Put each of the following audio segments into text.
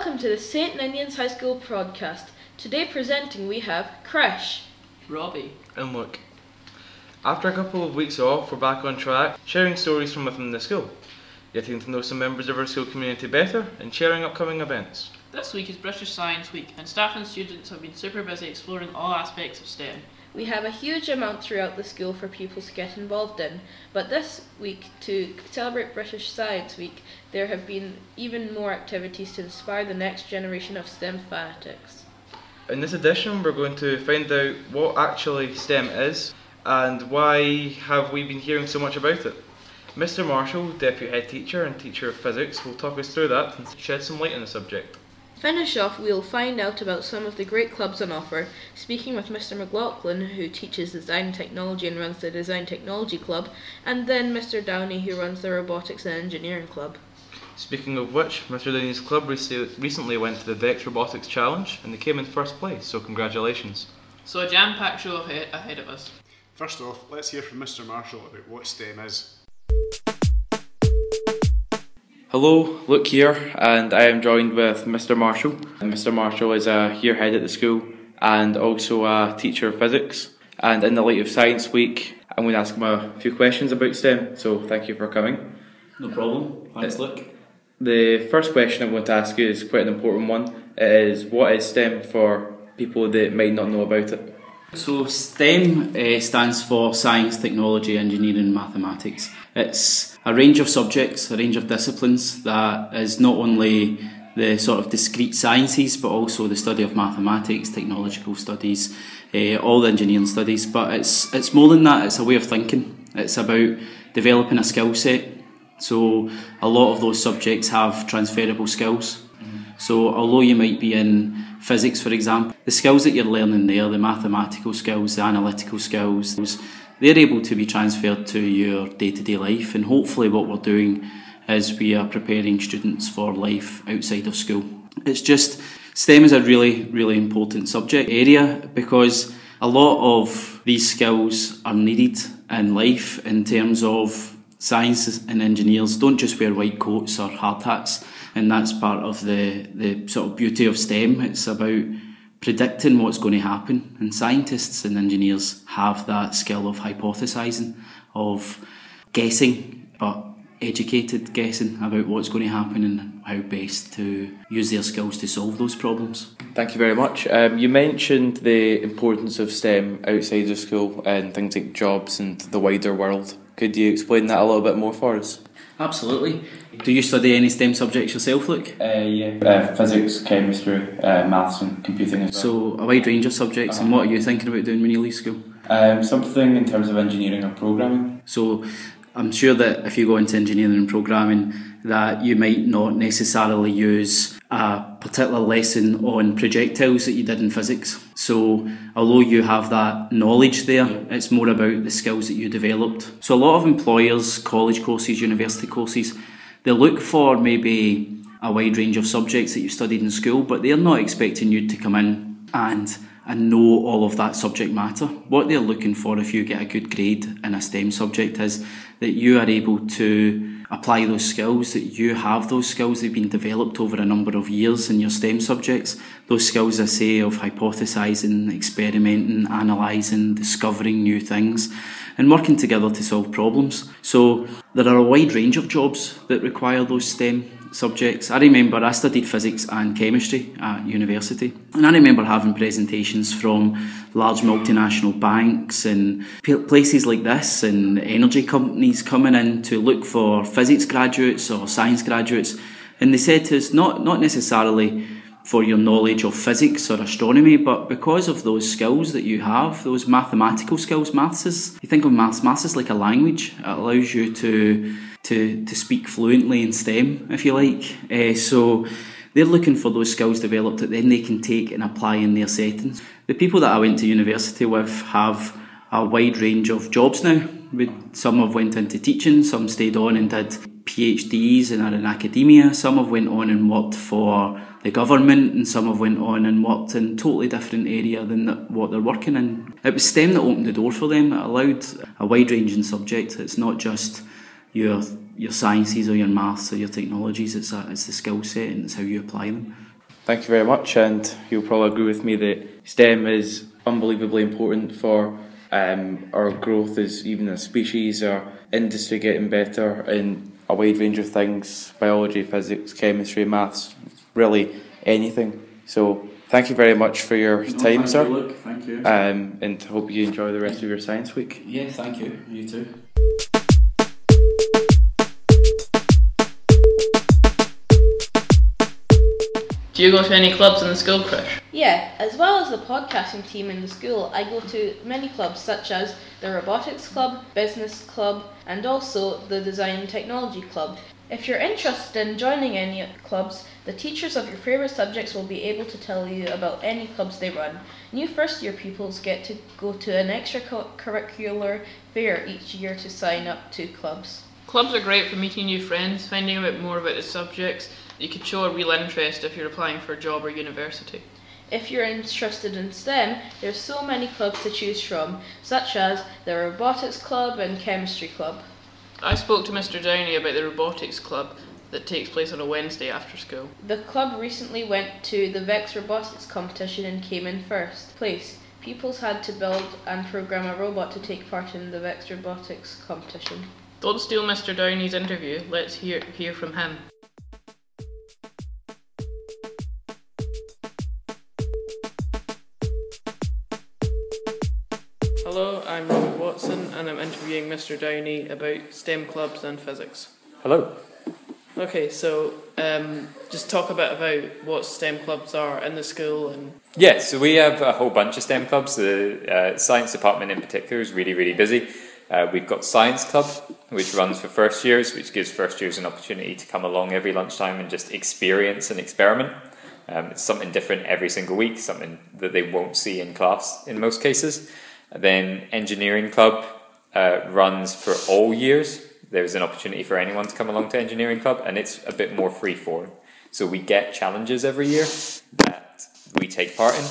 Welcome to the St. Ninian's High School podcast. Today presenting we have Krish. Robbie. And look, after a couple of weeks off, we're back on track, sharing stories from within the school, getting to know some members of our school community better, and sharing upcoming events. This week is British Science Week, and staff and students have been super busy exploring all aspects of STEM. We have a huge amount throughout the school for pupils to get involved in, but this week, to celebrate British Science Week, there have been even more activities to inspire the next generation of STEM fanatics. In this edition, we're going to find out what actually STEM is and why have we been hearing so much about it. Mr. Marshall, Deputy Head Teacher and Teacher of Physics, will talk us through that and shed some light on the subject. Finish off, we'll find out about some of the great clubs on offer, speaking with Mr. McLaughlin, who teaches design technology and runs the Design Technology Club, and then Mr. Downie, who runs the Robotics and Engineering Club. Speaking of which, Mr. Downie's club recently went to the VEX Robotics Challenge and they came in first place, so congratulations. So, a jam packed show ahead, ahead of us. First off, let's hear from Mr. Marshall about what STEM is. Hello, Luke here, and I am joined with Mr. Marshall. Mr. Marshall is uh, a year head at the school and also a teacher of physics. And in the light of Science Week, I'm going to ask him a few questions about STEM, so thank you for coming. No problem. Thanks, Luke. The first question I'm going to ask you is quite an important one. It is what is STEM for people that might not know about it? So, STEM uh, stands for Science, Technology, Engineering, and Mathematics. It's a range of subjects, a range of disciplines that is not only the sort of discrete sciences, but also the study of mathematics, technological studies, uh, all the engineering studies. But it's it's more than that. It's a way of thinking. It's about developing a skill set. So a lot of those subjects have transferable skills. So although you might be in physics, for example, the skills that you're learning there, the mathematical skills, the analytical skills, they're able to be transferred to your day-to-day life. And hopefully, what we're doing is we are preparing students for life outside of school. It's just STEM is a really, really important subject area because a lot of these skills are needed in life in terms of science and engineers don't just wear white coats or hard hats and that's part of the, the sort of beauty of STEM. It's about predicting what's going to happen, and scientists and engineers have that skill of hypothesizing, of guessing, but educated guessing about what's going to happen and how best to use their skills to solve those problems. Thank you very much. Um, you mentioned the importance of STEM outside of school and things like jobs and the wider world. Could you explain that a little bit more for us? Absolutely. Do you study any STEM subjects yourself, Luke? Uh, yeah, uh, physics, chemistry, uh, maths, and computing as well. So, a wide range of subjects, and what are you thinking about doing when you leave school? Um, something in terms of engineering or programming. So, I'm sure that if you go into engineering and programming, that you might not necessarily use a particular lesson on projectiles that you did in physics. So, although you have that knowledge there, it's more about the skills that you developed. So, a lot of employers, college courses, university courses, they look for maybe a wide range of subjects that you studied in school, but they're not expecting you to come in and and know all of that subject matter. What they're looking for if you get a good grade in a STEM subject is that you are able to apply those skills, that you have those skills, they've been developed over a number of years in your STEM subjects. Those skills, I say, of hypothesising, experimenting, analysing, discovering new things, and working together to solve problems. So there are a wide range of jobs that require those STEM subjects. I remember I studied physics and chemistry at university, and I remember having presentations from large multinational banks and places like this, and energy companies coming in to look for physics graduates or science graduates, and they said to us, not not necessarily for your knowledge of physics or astronomy, but because of those skills that you have, those mathematical skills, maths is, you think of maths, maths is like a language. It allows you to to, to speak fluently in STEM, if you like. Uh, so they're looking for those skills developed that then they can take and apply in their settings. The people that I went to university with have a wide range of jobs now. Some have went into teaching, some stayed on and did PhDs and are in academia. Some have went on and worked for the government, and some have went on and worked in totally different area than what they're working in. It was STEM that opened the door for them. It allowed a wide ranging subject. It's not just your your sciences or your maths or your technologies. It's a, it's the skill set and it's how you apply them. Thank you very much, and you'll probably agree with me that STEM is unbelievably important for um, our growth as even a species, our industry getting better in a wide range of things biology, physics, chemistry, maths, really anything. So, thank you very much for your No, time, sir. You. Thank you. Um, and hope you enjoy the rest of your science week. yeah, thank you. You too. Do you go to any clubs in the school, Krish? Yeah, as well as the podcasting team in the school, I go to many clubs such as the Robotics Club, Business Club, and also the Design and Technology Club. If you're interested in joining any clubs, the teachers of your favourite subjects will be able to tell you about any clubs they run. New first year pupils get to go to an extracurricular fair each year to sign up to clubs. Clubs are great for meeting new friends, finding out more about the subjects. You could show a real interest if you're applying for a job or university. If you're interested in STEM, there's so many clubs to choose from, such as the Robotics Club and Chemistry Club. I spoke to Mr. Downie about the robotics club that takes place on a Wednesday after school. The club recently went to the VEX robotics competition and came in first place. Pupils had to build and program a robot to take part in the VEX robotics competition. Don't steal Mr. Downie's interview. Let's hear hear from him. Mr. Downie about STEM clubs and physics. Hello. Okay, so um, just talk a bit about what STEM clubs are in the school and Yeah, so we have a whole bunch of STEM clubs. The uh, science department in particular is really, really busy. Uh, we've got Science Club, which runs for first years, which gives first years an opportunity to come along every lunchtime and just experience and experiment. Um, it's something different every single week, something that they won't see in class in most cases. Then Engineering Club uh, runs for all years. There's an opportunity for anyone to come along to Engineering Club, and it's a bit more free form. So we get challenges every year that we take part in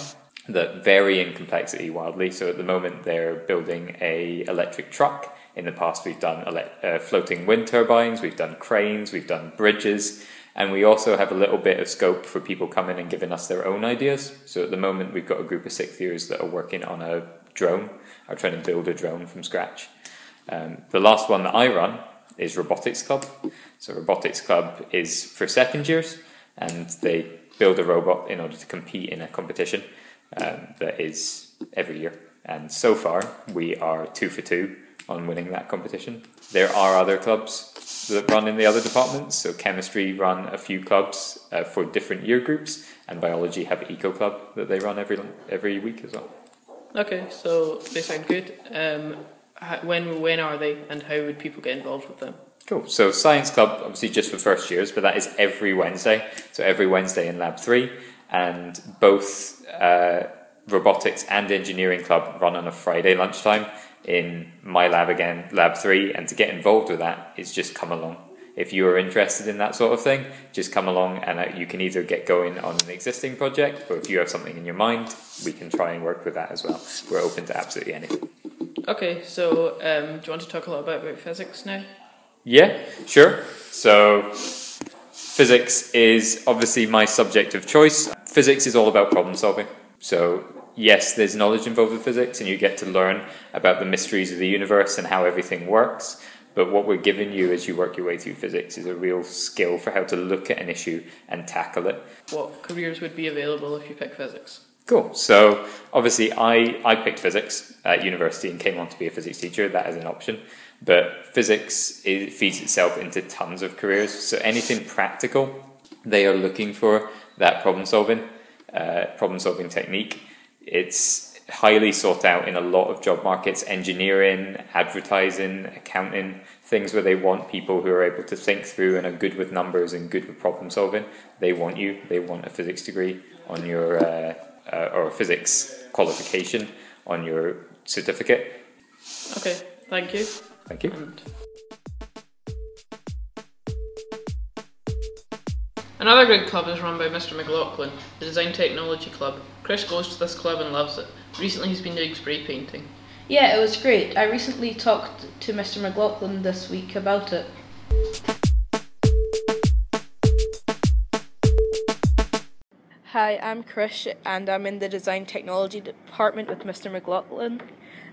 that vary in complexity wildly. So at the moment, they're building a electric truck. In the past, we've done ele- uh, floating wind turbines, we've done cranes, we've done bridges, and we also have a little bit of scope for people coming and giving us their own ideas. So at the moment, we've got a group of sixth years that are working on a drone, are trying to build a drone from scratch. Um, the last one that I run is Robotics Club. So Robotics Club is for second years, and they build a robot in order to compete in a competition um, that is every year. And so far, we are two for two on winning that competition. There are other clubs that run in the other departments. So chemistry run a few clubs uh, for different year groups, and biology have Eco Club that they run every every week as well. Okay, so they sound good. Um, when when are they, and how would people get involved with them? Cool. So Science Club, obviously just for first years, but that is every Wednesday. So every Wednesday in Lab 3. And both uh, Robotics and Engineering Club run on a Friday lunchtime in my lab again, Lab 3. And to get involved with that is just come along. If you are interested in that sort of thing, just come along and uh, you can either get going on an existing project or if you have something in your mind, we can try and work with that as well. We're open to absolutely anything. Okay, so um, do you want to talk a little bit about physics now? Yeah, sure. So, physics is obviously my subject of choice. Physics is all about problem solving. So, yes, there's knowledge involved with physics, and you get to learn about the mysteries of the universe and how everything works. But what we're giving you as you work your way through physics is a real skill for how to look at an issue and tackle it. What careers would be available if you pick physics? Cool. So obviously, I, I picked physics at university and came on to be a physics teacher. That is an option. But physics it feeds itself into tons of careers. So anything practical, they are looking for that problem solving, uh, problem solving technique. It's highly sought out in a lot of job markets engineering, advertising, accounting, things where they want people who are able to think through and are good with numbers and good with problem solving. They want you, they want a physics degree on your, uh, uh, or a physics qualification on your certificate. Okay, thank you. Thank you. And Another good club is run by Mr. McLaughlin, the Design Technology Club. Krish goes to this club and loves it. Recently, he's been doing spray painting. Yeah, it was great. I recently talked to Mr. McLaughlin this week about it. Hi, I'm Krish and I'm in the Design Technology Department with Mr. McLaughlin.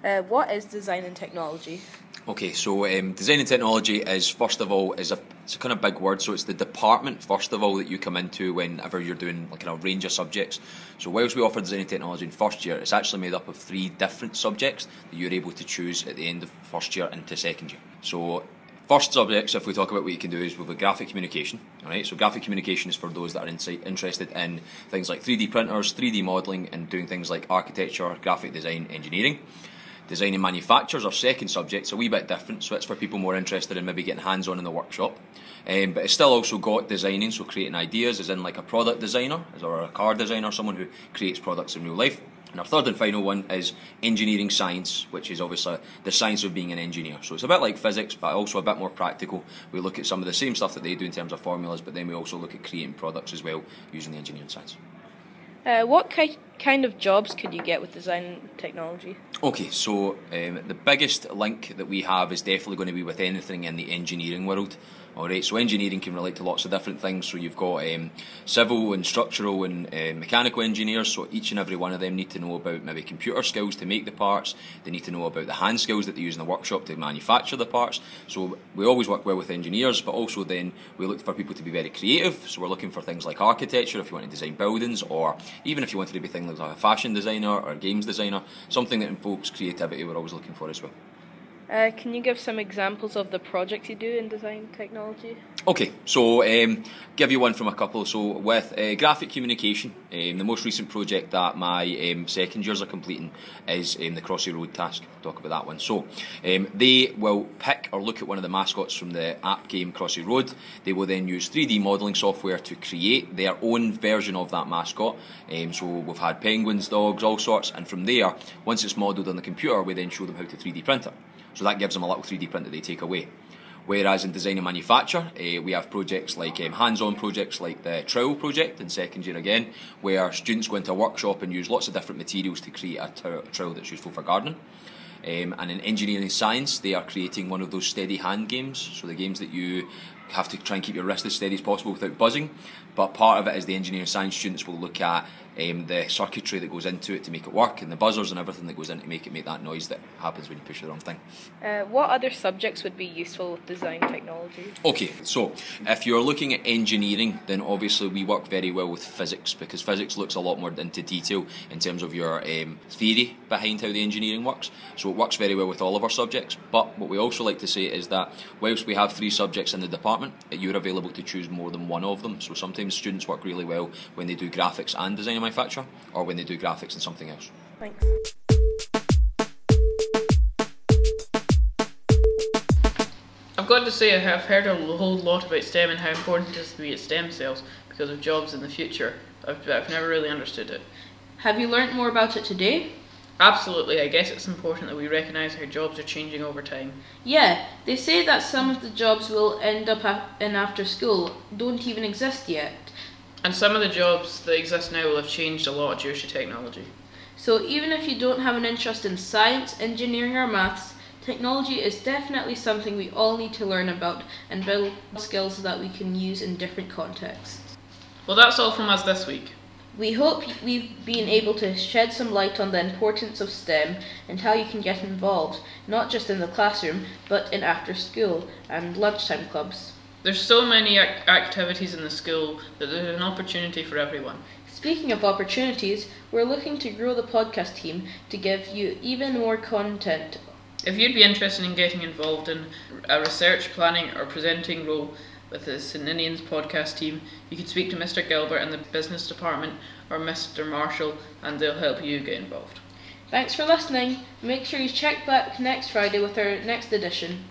Uh, what is design and technology? Okay, so um, design and technology is first of all is a it's a kind of big word. So it's the department first of all that you come into whenever you're doing like a range of subjects. So whilst we offer design and technology in first year, it's actually made up of three different subjects that you're able to choose at the end of first year into second year. So First subjects, if we talk about what you can do, is with graphic communication. All right, so graphic communication is for those that are interested in things like 3D printers, 3D modelling, and doing things like architecture, graphic design, engineering. Design and manufacture is our second subjects, a wee bit different, so it's for people more interested in maybe getting hands on in the workshop. Um, but it's still also got designing, so creating ideas, as in like a product designer, or a car designer, someone who creates products in real life. And our third and final one is engineering science, which is obviously the science of being an engineer. So it's a bit like physics, but also a bit more practical. We look at some of the same stuff that they do in terms of formulas, but then we also look at creating products as well using the engineering science. Uh, what ki- kind of jobs could you get with design technology? Okay, so um, the biggest link that we have is definitely going to be with anything in the engineering world. All right, so engineering can relate to lots of different things. So you've got um, civil and structural and uh, mechanical engineers. So each and every one of them need to know about maybe computer skills to make the parts. They need to know about the hand skills that they use in the workshop to manufacture the parts. So we always work well with engineers, but also then we look for people to be very creative. So we're looking for things like architecture, if you want to design buildings, or even if you wanted to be things like a fashion designer or a games designer, something that invokes creativity. We're always looking for as well. Uh, can you give some examples of the projects you do in design technology? Okay, so um, give you one from a couple. So with uh, graphic communication, um, the most recent project that my um, second years are completing is um, the Crossy Road task. Talk about that one. So um, they will pick or look at one of the mascots from the app game Crossy Road. They will then use 3D modelling software to create their own version of that mascot. Um, so we've had penguins, dogs, all sorts, and from there, once it's modelled on the computer, we then show them how to 3D print it. So that gives them a little 3D print that they take away. Whereas in design and manufacture, uh, we have projects like um, hands-on projects like the Trowel project in second year again, where students go into a workshop and use lots of different materials to create a trowel that's useful for gardening. Um, and in engineering science, they are creating one of those steady hand games, so the games that you have to try and keep your wrist as steady as possible without buzzing. But part of it is the engineering science students will look at um, the circuitry that goes into it to make it work, and the buzzers and everything that goes in to make it make that noise that happens when you push the wrong thing. Uh, what other subjects would be useful with design technology? Okay, so if you're looking at engineering, then obviously we work very well with physics because physics looks a lot more into detail in terms of your um, theory behind how the engineering works. So it works very well with all of our subjects. But what we also like to say is that whilst we have three subjects in the department, you're available to choose more than one of them. So sometimes students work really well when they do graphics and design and manufacture or when they do graphics and something else. Thanks. I've got to say, I've heard a whole lot about STEM and how important it is to be at STEM cells because of jobs in the future. I've, I've never really understood it. Have you learnt more about it today? Absolutely, I guess it's important that we recognise how jobs are changing over time. Yeah, they say that some of the jobs we'll end up in after school don't even exist yet. And some of the jobs that exist now will have changed a lot due to technology. So even if you don't have an interest in science, engineering, or maths, technology is definitely something we all need to learn about and build skills that we can use in different contexts. Well, that's all from us this week. We hope we've been able to shed some light on the importance of STEM and how you can get involved, not just in the classroom, but in after school and lunchtime clubs. There's so many ac- activities in the school that there's an opportunity for everyone. Speaking of opportunities, we're looking to grow the podcast team to give you even more content. If you'd be interested in getting involved in a research, planning, or presenting role, with the St Ninians podcast team, you can speak to Mr. Gilbert in the business department or Mr. Marshall and they'll help you get involved. Thanks for listening. Make sure you check back next Friday with our next edition.